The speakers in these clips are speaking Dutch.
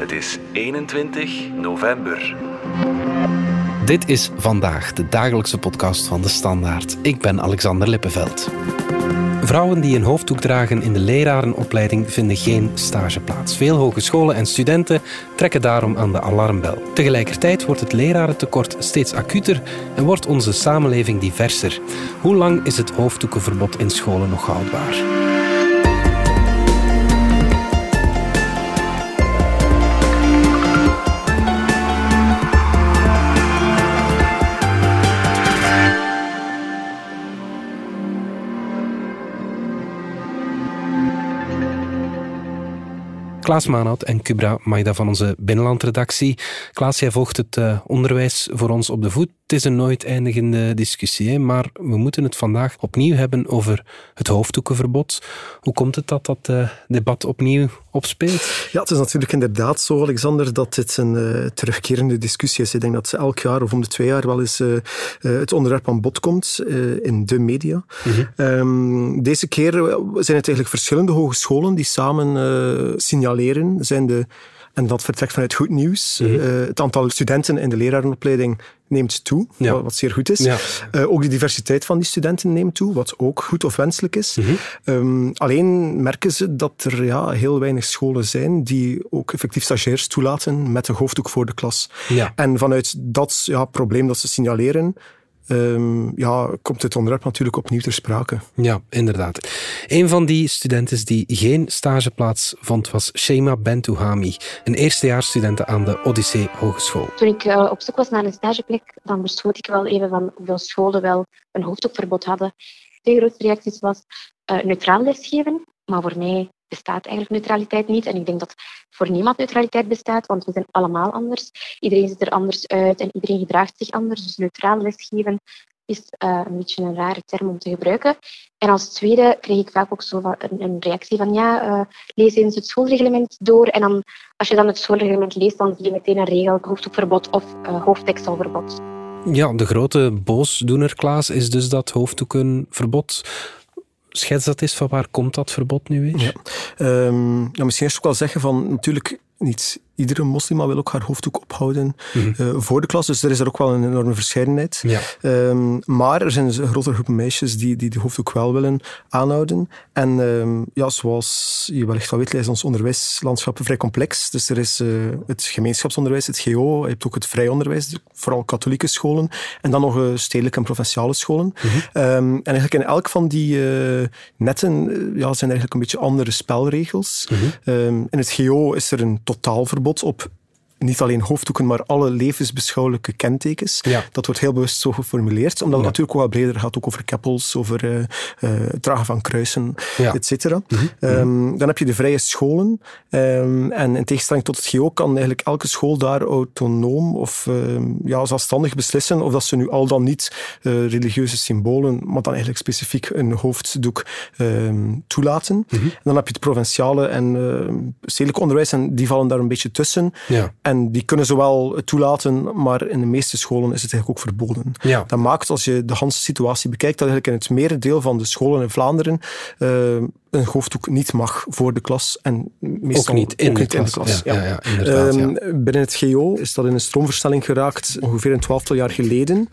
Het is 21 november. Dit is vandaag de dagelijkse podcast van de Standaard. Ik ben Alexander Lippenveld. Vrouwen die een hoofddoek dragen in de lerarenopleiding vinden geen stageplaats. Veel hogescholen en studenten trekken daarom aan de alarmbel. Tegelijkertijd wordt het lerarentekort steeds acuter en wordt onze samenleving diverser. Hoe lang is het hoofddoekenverbod in scholen nog houdbaar? Klaas Maanhout en Kubra Maida van onze binnenlandredactie. Klaas, jij volgt het uh, onderwijs voor ons op de voet. Het is een nooit eindigende discussie, maar we moeten het vandaag opnieuw hebben over het hoofddoekenverbod. Hoe komt het dat dat uh, debat opnieuw opspeelt? Ja, het is natuurlijk inderdaad zo, Alexander, dat dit een uh, terugkerende discussie is. Ik denk dat elk jaar of om de twee jaar wel eens het onderwerp aan bod komt in de media. Mhm. um, deze keer zijn het eigenlijk verschillende hogescholen die samen signaleren, zijn de en dat vertrekt vanuit goed nieuws. Mhm. Eh, het aantal studenten in de lerarenopleiding neemt toe, wat zeer goed is. Ja. Uh, ook de diversiteit van die studenten neemt toe, wat ook goed of wenselijk is. Mhm. Ehm, alleen merken ze dat er ja, heel weinig scholen zijn die ook effectief stagiairs toelaten met een hoofddoek voor de klas. Ja. En vanuit dat ja, probleem dat ze signaleren, um, ja, komt het onderwerp natuurlijk opnieuw ter sprake. Ja, inderdaad. Een van die studenten die geen stageplaats vond was Shema Bentouhami, een eerstejaarsstudent aan de Odyssee Hogeschool. Toen ik uh, op zoek was naar een stageplek, dan besloot ik wel even van hoeveel scholen wel een hoofddoekverbod hadden. De grootste reacties was uh, neutraal lesgeven, maar voor mij bestaat eigenlijk neutraliteit niet. En ik denk dat voor niemand neutraliteit bestaat, want we zijn allemaal anders. Iedereen ziet er anders uit en iedereen gedraagt zich anders. Dus neutraal lesgeven is uh, een beetje een rare term om te gebruiken. En als tweede kreeg ik vaak ook zo een, reactie van ja, uh, lees eens het schoolreglement door. En dan, als je dan het schoolreglement leest, dan zie je meteen een regel, hoofddoekverbod of uh. Ja, de grote boosdoener, Klaas, is dus dat hoofddoekenverbod schets dat eens van waar komt dat verbod nu weer? Ja. Nou, misschien eerst ook wel zeggen van natuurlijk niet iedere moslima wil ook haar hoofddoek ophouden mm voor de klas. Dus er is er ook wel een enorme verscheidenheid. Ja. Um, maar er zijn een grotere groep meisjes die, die de hoofddoek wel willen aanhouden. En um, ja, zoals je wellicht al weet, is ons onderwijslandschap vrij complex. Dus er is uh, het gemeenschapsonderwijs, het GO, je hebt ook het vrij onderwijs, vooral katholieke scholen. En dan nog uh, stedelijke en provinciale scholen. Mm -hmm. en eigenlijk in elk van die netten ja, zijn er eigenlijk een beetje andere spelregels. Mm -hmm. in het GO is er een totaalverbod op niet alleen hoofddoeken, maar alle levensbeschouwelijke kentekens. Ja. Dat wordt heel bewust zo geformuleerd, omdat het natuurlijk ook wat breder gaat, ook over keppels, over uh, uh, het dragen van kruisen, ja. et cetera. Mm -hmm. um, dan heb je de vrije scholen. Um, en in tegenstelling tot het GO kan eigenlijk elke school daar autonoom of um, ja, zelfstandig beslissen of dat ze nu al dan niet uh, religieuze symbolen, maar dan eigenlijk specifiek een hoofddoek toelaten. Mm -hmm. En dan heb je het provinciale en stedelijk onderwijs en die vallen daar een beetje tussen. Ja. En die kunnen ze wel toelaten, maar in de meeste scholen is het eigenlijk ook verboden. Ja. Dat maakt, als je de hele situatie bekijkt, dat eigenlijk in het merendeel van de scholen in Vlaanderen uh, een hoofddoek niet mag voor de klas. En meestal ook niet in, ook de, niet klas. in de klas. Ja, ja. ja um, binnen het GO is dat in een stroomversnelling geraakt ongeveer een twaalftal jaar geleden.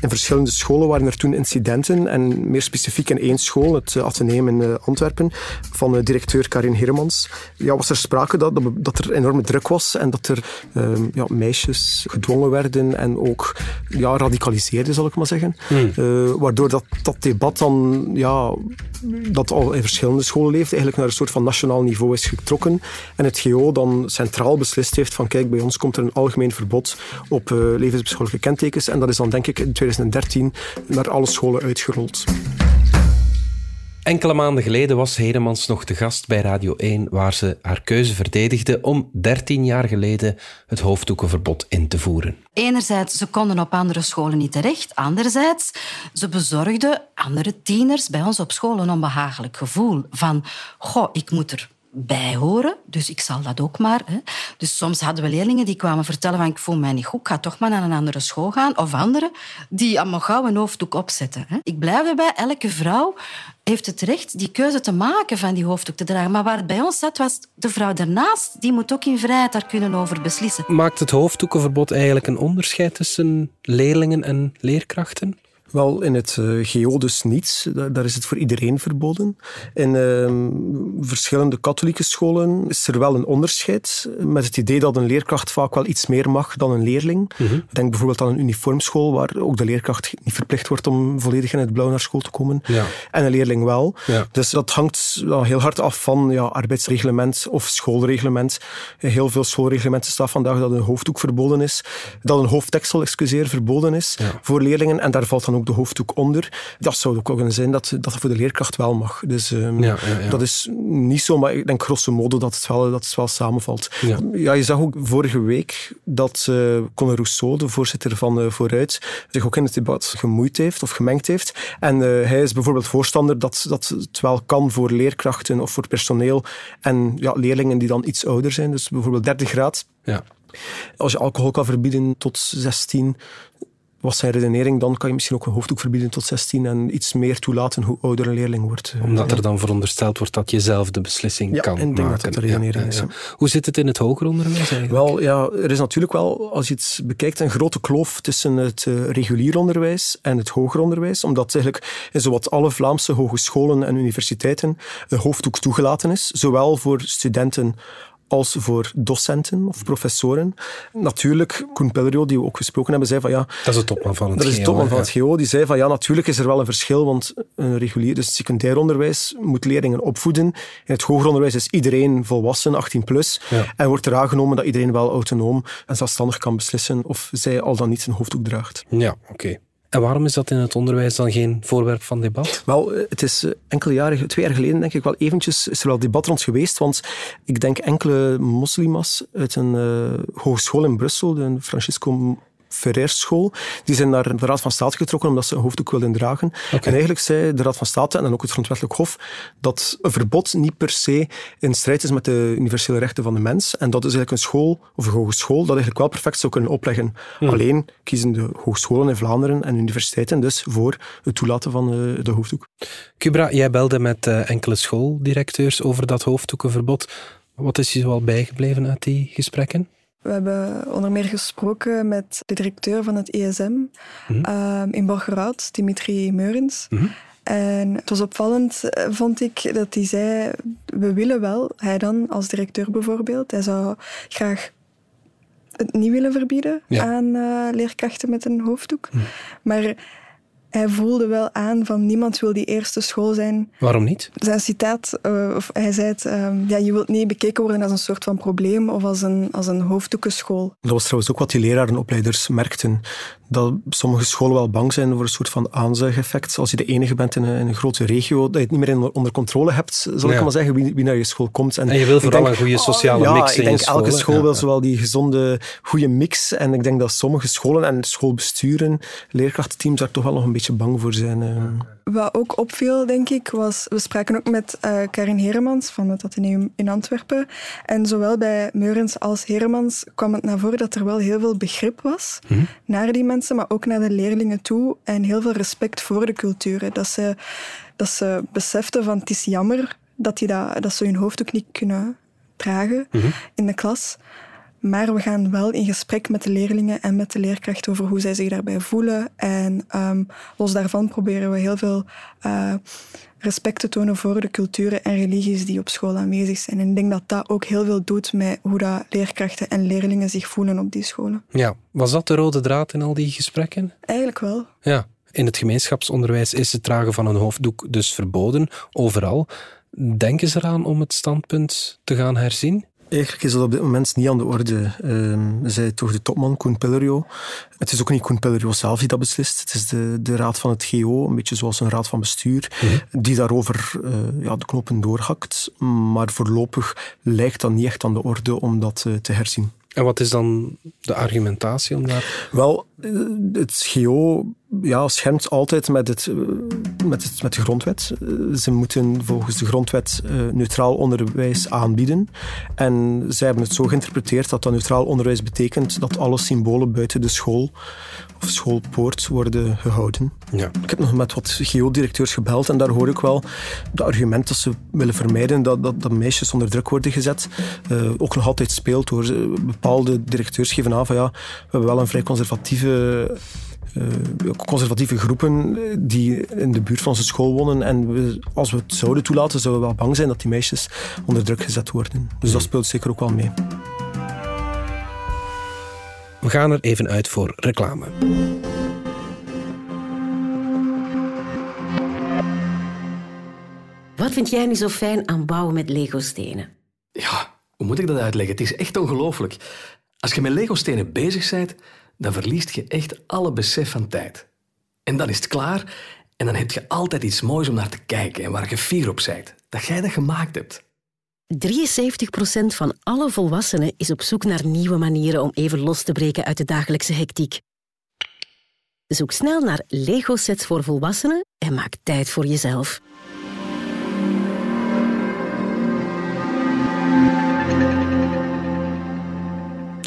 In verschillende scholen waren er toen incidenten. En meer specifiek in één school, het Atheneum in Antwerpen, van directeur Karin Hermans. Ja, was er sprake dat, dat er enorme druk was en dat er um, ja, meisjes gedwongen werden en ook ja, radicaliseerden, zal ik maar zeggen. Hmm. Uh, waardoor dat, dat debat dan ja, dat al in verschillende scholen leeft, eigenlijk naar een soort van nationaal niveau is getrokken. En het GO dan centraal beslist heeft van kijk, bij ons komt er een algemeen verbod op uh, levensbeschouwelijke kentekens. En dat is dan denk ik in 2013 naar alle scholen uitgerold. Enkele maanden geleden was Heremans nog te gast bij Radio 1, waar ze haar keuze verdedigde om 13 jaar geleden het hoofddoekenverbod in te voeren. Enerzijds, ze konden op andere scholen niet terecht. Anderzijds, ze bezorgden andere tieners bij ons op school een onbehagelijk gevoel van goh, ik moet er bij horen. Dus ik zal dat ook maar. Hè. Dus soms hadden we leerlingen die kwamen vertellen van ik voel mij niet goed, ik ga toch maar naar een andere school gaan. Of anderen die allemaal gauw een hoofddoek opzetten. Hè. Ik blijf erbij, elke vrouw heeft het recht die keuze te maken van die hoofddoek te dragen. Maar waar het bij ons zat, was de vrouw daarnaast. Die moet ook in vrijheid daar kunnen over beslissen. Maakt het hoofddoekenverbod eigenlijk een onderscheid tussen leerlingen en leerkrachten? Wel, in het uh, GO dus niets. Daar, is het voor iedereen verboden. In uh, verschillende katholieke scholen is er wel een onderscheid. Met het idee dat een leerkracht vaak wel iets meer mag dan een leerling. Mhm. Denk bijvoorbeeld aan een uniformschool, waar ook de leerkracht niet verplicht wordt om volledig in het blauw naar school te komen. Ja. En een leerling wel. Ja. Dus dat hangt heel hard af van ja, arbeidsreglement of schoolreglement. Heel veel schoolreglementen staat vandaag dat een hoofddoek verboden is. Dat een hoofddeksel, excuseer, verboden is voor leerlingen. En daar valt dan ook de hoofddoek onder. Dat zou ook kunnen zijn dat, dat voor de leerkracht wel mag. Dus um, ja, ja, dat is niet zo, maar ik denk grosso modo dat het wel, dat het wel samenvalt. Ja. je zag ook vorige week dat uh, Conor Rousseau, de voorzitter van uh, Vooruit, zich ook in het debat gemoeid heeft of gemengd heeft. En uh, hij is bijvoorbeeld voorstander dat, dat het wel kan voor leerkrachten of voor personeel en ja, leerlingen die dan iets ouder zijn, dus bijvoorbeeld 30 graad. Ja. Als je alcohol kan verbieden tot 16, was zijn redenering, dan kan je misschien ook een hoofddoek verbieden tot 16 en iets meer toelaten hoe ouder een leerling wordt. Omdat er dan verondersteld wordt dat je zelf de beslissing kan maken. Ja, dat dat de redenering is. Hoe zit het in het hoger onderwijs eigenlijk? Wel, ja, er is natuurlijk wel, als je het bekijkt, een grote kloof tussen het uh, regulier onderwijs en het hoger onderwijs, omdat eigenlijk in zowat alle Vlaamse hogescholen en universiteiten een hoofddoek toegelaten is, zowel voor studenten als voor docenten of professoren. Natuurlijk, Koen Pellerio, die we ook gesproken hebben, zei van ja... Dat is de topman van het Dat is de topman van het GO. Die zei van ja, natuurlijk is er wel een verschil, want een regulier, dus secundair onderwijs, moet leerlingen opvoeden. In het hoger onderwijs is iedereen volwassen, 18 plus, en wordt er aangenomen dat iedereen wel autonoom en zelfstandig kan beslissen of zij al dan niet een hoofddoek draagt. Ja, oké. En waarom is dat in het onderwijs dan geen voorwerp van debat? Wel, eh, het is eh, enkele jaren, twee jaar geleden denk ik wel eventjes, is er wel debat rond geweest, want ik denk enkele moslima's uit een uh, hogeschool in Brussel, de Francisco Ferrer-school. Die zijn naar de Raad van State getrokken omdat ze een hoofddoek wilden dragen. En eigenlijk zei de Raad van State en dan ook het Grondwettelijk Hof dat een verbod niet per se in strijd is met de universele rechten van de mens. En dat is eigenlijk een school of een hogeschool dat eigenlijk wel perfect zou kunnen opleggen. Alleen kiezen de hogescholen in Vlaanderen en universiteiten dus voor het toelaten van eh, de hoofddoek. Kubra, jij belde met eh, enkele schooldirecteurs over dat hoofddoekenverbod. Wat is je zoal bijgebleven uit die gesprekken? We hebben onder meer gesproken met de directeur van het ESM mhm. ehm, in Borgerhout, Dimitri Meurens. Mhm. En het was opvallend, eh, vond ik, dat hij zei: We willen wel, hij dan als directeur bijvoorbeeld, hij zou graag het niet willen verbieden aan uh, leerkrachten met een hoofddoek. Mhm. Maar hij voelde wel aan van niemand wil die eerste school zijn. Waarom niet? Zijn citaat, uh, of hij zei het, uh, ja, je wilt niet bekeken worden als een soort van probleem of als een, als een hoofddoekenschool. Dat was trouwens ook wat die lerarenopleiders merkten dat sommige scholen wel bang zijn voor een soort van aanzuigeffect. Als je de enige bent in een, in een grote regio, dat je het niet meer onder controle hebt, zal ik maar zeggen, wie, wie, naar je school komt. En, je wil vooral een goede sociale oh, mix ja, ik denk elke school wil zowel die gezonde, goede mix. En ik denk dat sommige scholen en schoolbesturen, leerkrachtenteams daar toch wel nog een beetje bang voor zijn. Eh. Wat ook opviel, denk ik, was... We spraken ook met uh, Karin Heremans van het Atheneum in Antwerpen. En zowel bij Meurens als Heremans kwam het naar voren dat er wel heel veel begrip was mhm. naar die mensen, maar ook naar de leerlingen toe. En heel veel respect voor de culturen. Dat ze, dat ze beseften van het is jammer dat, die dat, dat ze hun hoofddoek niet kunnen dragen mhm. in de klas. Maar we gaan wel in gesprek met de leerlingen en met de leerkracht over hoe zij zich daarbij voelen. En um, los daarvan proberen we heel veel uh, respect te tonen voor de culturen en religies die op school aanwezig zijn. En ik denk dat dat ook heel veel doet met hoe dat leerkrachten en leerlingen zich voelen op die scholen. Ja, was dat de rode draad in al die gesprekken? Eigenlijk wel. Ja, in het gemeenschapsonderwijs is het dragen van een hoofddoek dus verboden, overal. Denken ze eraan om het standpunt te gaan herzien? Eigenlijk is dat op dit moment niet aan de orde. Uh, zei toch de topman, Koen Pellerio. Het is ook niet Koen Pellerio zelf die dat beslist. Het is de, de raad van het GO, een beetje zoals een raad van bestuur, mhm. die daarover uh, ja, de knopen doorhakt. Maar voorlopig lijkt dat niet echt aan de orde om dat uh, te herzien. En wat is dan de argumentatie om daar... Wel, het GO ja, schermt altijd met, het, eh, met, het, met de grondwet. Eh, ze moeten volgens de grondwet neutraal onderwijs aanbieden. En zij hebben het zo geïnterpreteerd dat dat neutraal onderwijs betekent dat alle symbolen buiten de school of schoolpoort worden gehouden. Ja. Ik heb nog met wat GO-directeurs gebeld en daar hoor ik wel de argument dat ze willen vermijden dat, dat, dat meisjes onder druk worden gezet. ook nog altijd speelt hoor. Bepaalde directeurs geven aan van ja, we hebben wel een vrij conservatieve conservatieve groepen die in de buurt van onze school wonen. En we, als we het zouden toelaten, zouden we wel bang zijn dat die meisjes onder druk gezet worden. Dus dat speelt zeker ook wel mee. We gaan er even uit voor reclame. Wat vind jij nu zo fijn aan bouwen met Lego-stenen? Ja, hoe moet ik dat uitleggen? Het is echt ongelooflijk. Als je met Lego-stenen bezig bent, dan verliest je echt alle besef van tijd. En dan is het klaar en dan heb je altijd iets moois om naar te kijken en waar je fier op bent. Dat jij dat gemaakt hebt. 73% van alle volwassenen is op zoek naar nieuwe manieren om even los te breken uit de dagelijkse hectiek. Zoek snel naar Lego-sets voor volwassenen en maak tijd voor jezelf.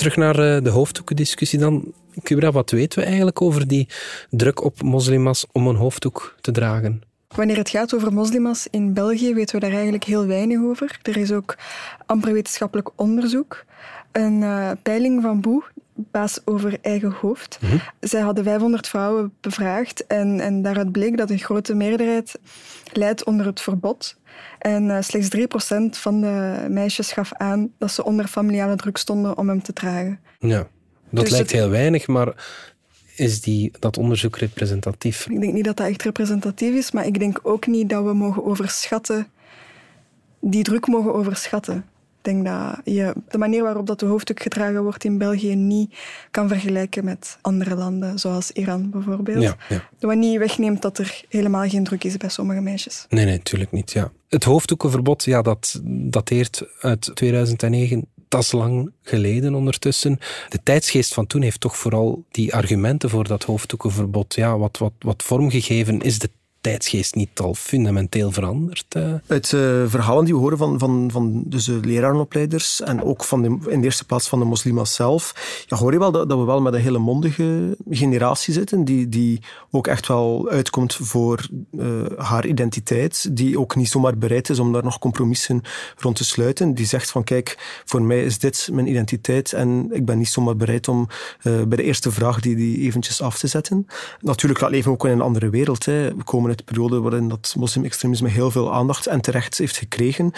Terug naar eh, de hoofddoekendiscussie dan. Kubra, wat weten we eigenlijk over die druk op moslimas om een hoofddoek te dragen? Wanneer het gaat over moslimas in België weten we daar eigenlijk heel weinig over. Er is ook amper wetenschappelijk onderzoek. Een uh, peiling van Boe, baas over eigen hoofd. Mm Zij hadden 500 vrouwen bevraagd en, en daaruit bleek dat een grote meerderheid leidt onder het verbod. En uh, slechts 3% van de meisjes gaf aan dat ze onder familiale druk stonden om hem te dragen. Ja, dat dus lijkt heel weinig, maar is die, dat onderzoek representatief? Ik denk niet dat dat echt representatief is, maar ik denk ook niet dat we mogen overschatten, die druk mogen overschatten. Denk dat je de manier waarop dat de hoofddoek gedragen wordt in België niet kan vergelijken met andere landen, zoals Iran bijvoorbeeld. Ja, ja. Wat niet wegneemt dat er helemaal geen druk is bij sommige meisjes. Nee, nee, natuurlijk niet. Ja. Het hoofddoekenverbod, ja, dat dateert uit 2009 dat is lang geleden ondertussen. De tijdsgeest van toen heeft toch vooral die argumenten voor dat hoofddoekenverbod ja, wat, wat, wat vormgegeven. Is de tijdsgeest niet al fundamenteel veranderd? Uit uh, verhalen die we horen van, van, van dus de lerarenopleiders en ook van de, in de eerste plaats van de moslima's zelf, ja, hoor je wel dat, dat, we wel met een hele mondige generatie zitten, die, die ook echt wel uitkomt voor uh, haar identiteit, die ook niet zomaar bereid is om daar nog compromissen rond te sluiten. Die zegt van kijk, voor mij is dit mijn identiteit en ik ben niet zomaar bereid om bij de eerste vraag die, die eventjes af te zetten. Natuurlijk, dat leven ook in een andere wereld. Hè. We komen uit de periode waarin dat moslim-extremisme heel veel aandacht en terecht heeft gekregen.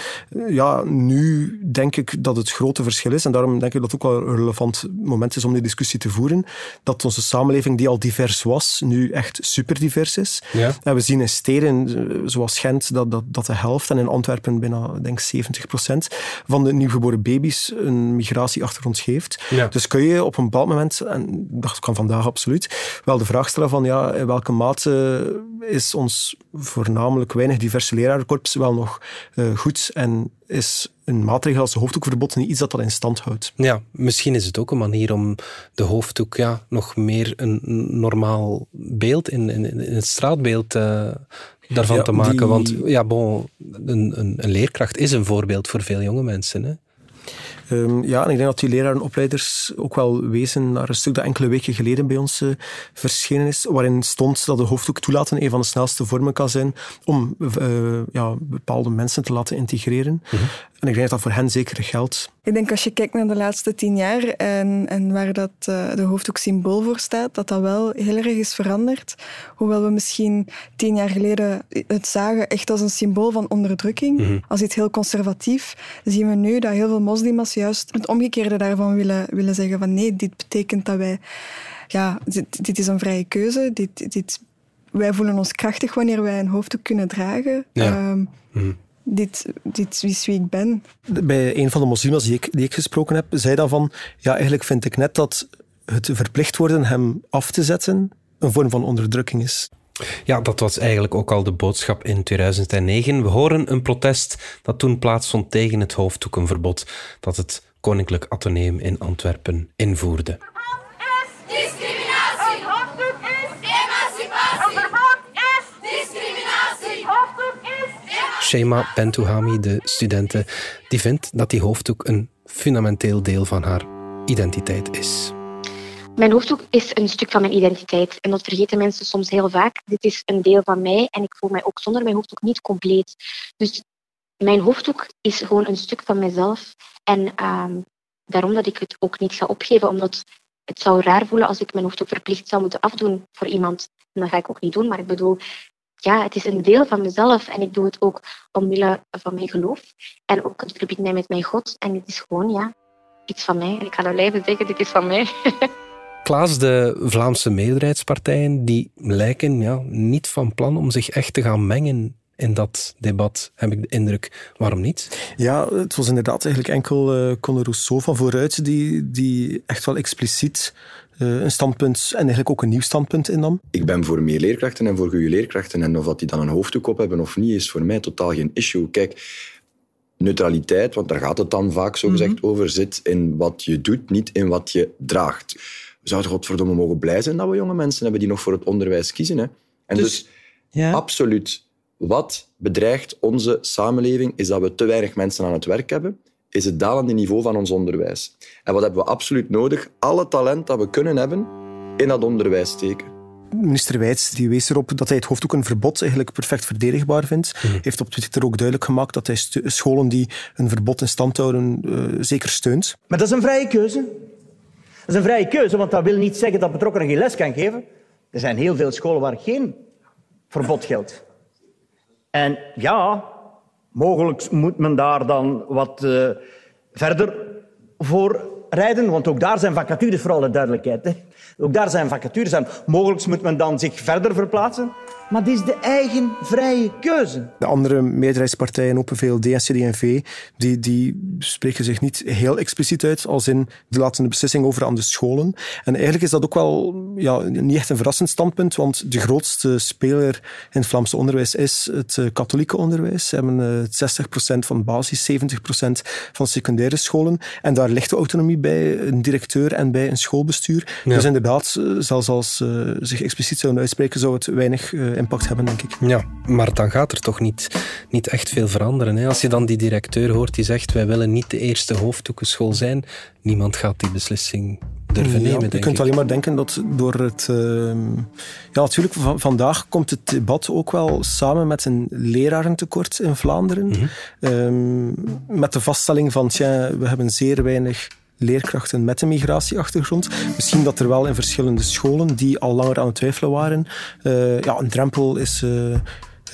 Ja, nu denk ik dat het grote verschil is, en daarom denk ik dat het ook wel een relevant moment is om die discussie te voeren, dat onze samenleving, die al divers was, nu echt super divers is. Ja. En we zien in steden eh, zoals Gent dat, dat, dat de helft, en in Antwerpen bijna, denk 70 procent, van de nieuwgeboren baby's een migratieachtergrond heeft. Ja. Dus kun je op een bepaald moment, en dat kan vandaag absoluut, wel de vraag stellen van ja, in welke mate is ons voornamelijk weinig diverse lerarenkorps wel nog uh, goed en is een maatregel als de hoofddoekverbod niet iets dat dat in stand houdt. Ja, misschien is het ook een manier om de hoofddoek ja, nog meer een normaal beeld in, in, in het straatbeeld uh, daarvan te maken. Want ja, bon, een, een, een, leerkracht is een voorbeeld voor veel jonge mensen. Hè? Um, ja, en ik denk dat die lerarenopleiders ook wel wezen naar een stuk dat enkele weken geleden bij ons uh, verschenen is, waarin stond dat de hoofddoek toelaten een van de snelste vormen kan zijn om uh, ja, bepaalde mensen te laten integreren. -hmm. En ik denk dat dat voor hen zeker geldt. Ik denk als je kijkt naar de laatste tien jaar en, en waar dat, uh, de hoofddoek symbool voor staat, dat dat wel heel erg is veranderd. Hoewel we misschien tien jaar geleden het zagen echt als een symbool van onderdrukking, mm -hmm. als iets heel conservatief, zien we nu dat heel veel moslims juist het omgekeerde daarvan willen, willen zeggen van nee, dit betekent dat wij... Ja, dit, dit is een vrije keuze, dit, dit, wij voelen ons krachtig wanneer wij een hoofddoek kunnen dragen. Ja. Um, mm dit, dit is wie ik ben. Bij een van de moslims die ik, die ik gesproken heb, zei dan van, ja, eigenlijk vind ik net dat het verplicht worden hem af te zetten een vorm van onderdrukking is. Ja, dat was eigenlijk ook al de boodschap in 2009. We horen een protest dat toen plaatsvond tegen het hoofddoekenverbod dat het Koninklijk Atheneum in Antwerpen invoerde. Shema Bentouhami, de studenten, die vindt dat die hoofddoek een fundamenteel deel van haar identiteit is. Mijn hoofddoek is een stuk van mijn identiteit. En dat vergeten mensen soms heel vaak. Dit is een deel van mij en ik voel mij ook zonder mijn hoofddoek niet compleet. Dus mijn hoofddoek is gewoon een stuk van mezelf. En ehm, daarom dat ik het ook niet ga opgeven, omdat het zou raar voelen als ik mijn hoofddoek verplicht zou moeten afdoen voor iemand. En dat ga ik ook niet doen, maar ik bedoel, ja, het is een deel van mezelf en ik doe het ook omwille van mijn geloof en ook het verbindt met mijn God. En het is gewoon, ja, iets van mij. En ik ga er blijven zeggen, dit is van mij. Klaas, de Vlaamse meerderheidspartijen die lijken ja, niet van plan om zich echt te gaan mengen in dat debat, heb ik de indruk. Waarom niet? Ja, het was inderdaad eigenlijk enkel uh, Conor Rousseau van vooruit die, die echt wel expliciet een standpunt en eigenlijk ook een nieuw standpunt innam. Ik ben voor meer leerkrachten en voor goede leerkrachten. En of dat die dan een hoofddoek op hebben of niet, is voor mij totaal geen issue. Kijk, neutraliteit, want daar gaat het dan vaak zo gezegd mm over, zit in wat je doet, niet in wat je draagt. We zouden godverdomme mogen blij zijn dat we jonge mensen hebben die nog voor het onderwijs kiezen. Hè. En dus, dus ja. absoluut wat bedreigt onze samenleving is dat we te weinig mensen aan het werk hebben, is het dalende niveau van ons onderwijs. En wat hebben we absoluut nodig? Alle talent dat we kunnen hebben in dat onderwijs steken. Minister Wijts die wees erop dat hij het hoofddoek een verbod eigenlijk perfect verdedigbaar vindt. Hij mhm. heeft op Twitter ook duidelijk gemaakt dat hij scholen die een verbod in stand houden uh, zeker steunt. Maar dat is een vrije keuze. Dat is een vrije keuze, want dat wil niet zeggen dat betrokkenen geen les kan geven. Er zijn heel veel scholen waar geen verbod geldt. En ja, mogelijk moet men daar dan wat uh, verder voor rijden, want ook daar zijn vacatures, voor alle duidelijkheid. Hè. Ook daar zijn vacatures en mogelijk moet men dan zich verder verplaatsen. Maar dit is de eigen vrije keuze. De andere meerderheidspartijen, Open VLD en CD&V, die, die spreken zich niet heel expliciet uit, als in die laten de beslissing over aan de scholen. En eigenlijk is dat ook wel ja, niet echt een verrassend standpunt, want de grootste speler in het Vlaamse onderwijs is het uh, katholieke onderwijs. Ze hebben uh, 60% van basis, 70% van secundaire scholen. En daar ligt de autonomie bij een directeur en bij een schoolbestuur. Dus inderdaad, eh, zelfs als ze zich expliciet zouden uitspreken, zou het weinig impact hebben, denk ik. Ja, maar dan gaat er toch niet, niet echt veel veranderen. Hè? Als je dan die directeur hoort die zegt, wij willen niet de eerste hoofddoekenschool zijn, niemand gaat die beslissing durven nemen. Je kunt alleen maar denken dat door het... Uh, ja, natuurlijk, vandaag komt het debat ook wel samen met een lerarentekort in Vlaanderen. Mhm. Ehm, met de vaststelling van, tja, we hebben zeer weinig leerkrachten met een migratieachtergrond. Misschien dat er wel in verschillende scholen die al langer aan het twijfelen waren, uh, ja, een drempel is uh,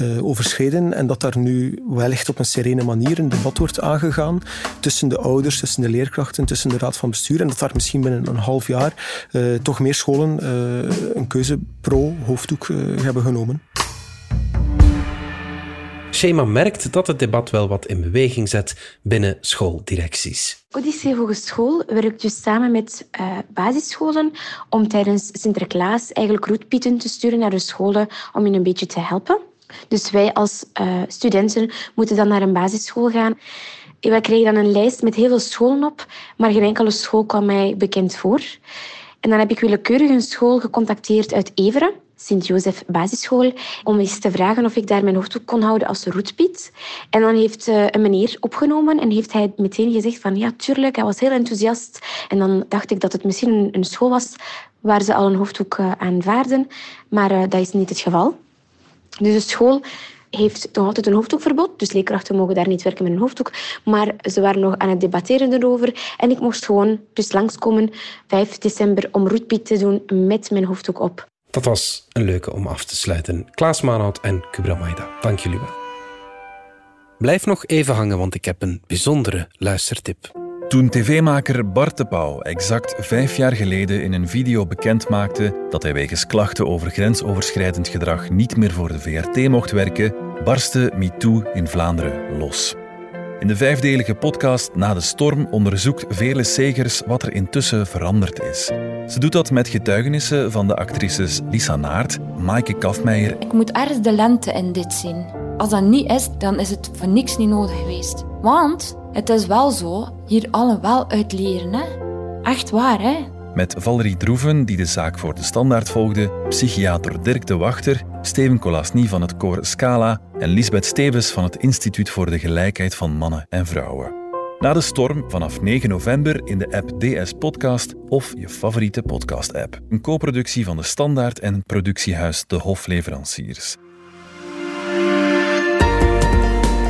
uh, overschreden en dat daar nu wellicht op een serene manier een debat wordt aangegaan tussen de ouders, tussen de leerkrachten, tussen de raad van bestuur en dat daar misschien binnen een half jaar toch meer scholen een keuze pro-hoofddoek hebben genomen. Schema merkt dat het debat wel wat in beweging zet binnen schooldirecties. Odyssee Hogeschool werkt dus samen met uh, basisscholen om tijdens Sinterklaas eigenlijk roetpieten te sturen naar de scholen om hen een beetje te helpen. Dus wij als uh, studenten moeten dan naar een basisschool gaan. Wij kregen dan een lijst met heel veel scholen op, maar geen enkele school kwam mij bekend voor. En dan heb ik willekeurig een school gecontacteerd uit Everen. Sint-Jozef Basisschool, om eens te vragen of ik daar mijn hoofddoek kon houden als roetpiet. En dan heeft eh, een meneer opgenomen en heeft hij meteen gezegd van ja, tuurlijk, hij was heel enthousiast. En dan dacht ik dat het misschien een school was waar ze al een hoofddoek uh, aanvaarden, maar uh, dat is niet het geval. Dus de school heeft nog altijd een hoofddoekverbod, dus leerkrachten mogen daar niet werken met een hoofddoek. Maar ze waren nog aan het debatteren erover en ik mocht gewoon dus langskomen 5 december om roetpiet te doen met mijn hoofddoek op. Dat was een leuke om af te sluiten. Klaas Maanhout en Kubra Maida, dank jullie wel. Blijf nog even hangen, want ik heb een bijzondere luistertip. Toen tv-maker Bart de Pauw exact vijf jaar geleden in een video bekendmaakte dat hij wegens klachten over grensoverschrijdend gedrag niet meer voor de VRT mocht werken, barstte MeToo in Vlaanderen los. In de vijfdelige podcast Na de Storm onderzoekt Vele Segers wat er intussen veranderd is. Ze doet dat met getuigenissen van de actrices Lisa Naert, Maaike Kafmeijer. Ik moet ergens de lente in dit zien. Als dat niet is, dan is het voor niks niet nodig geweest. Want het is wel zo, hier allen wel uit leren. Hè? Echt waar, hè? Met Valerie Droeven, die de zaak voor de standaard volgde, psychiater Dirk de Wachter, Steven Colasny van het koor Scala en Lisbeth Stevens van het Instituut voor de Gelijkheid van Mannen en Vrouwen. Na de storm vanaf 9 november in de app DS Podcast of je favoriete podcast-app. Een co-productie van de Standaard en productiehuis De Hofleveranciers.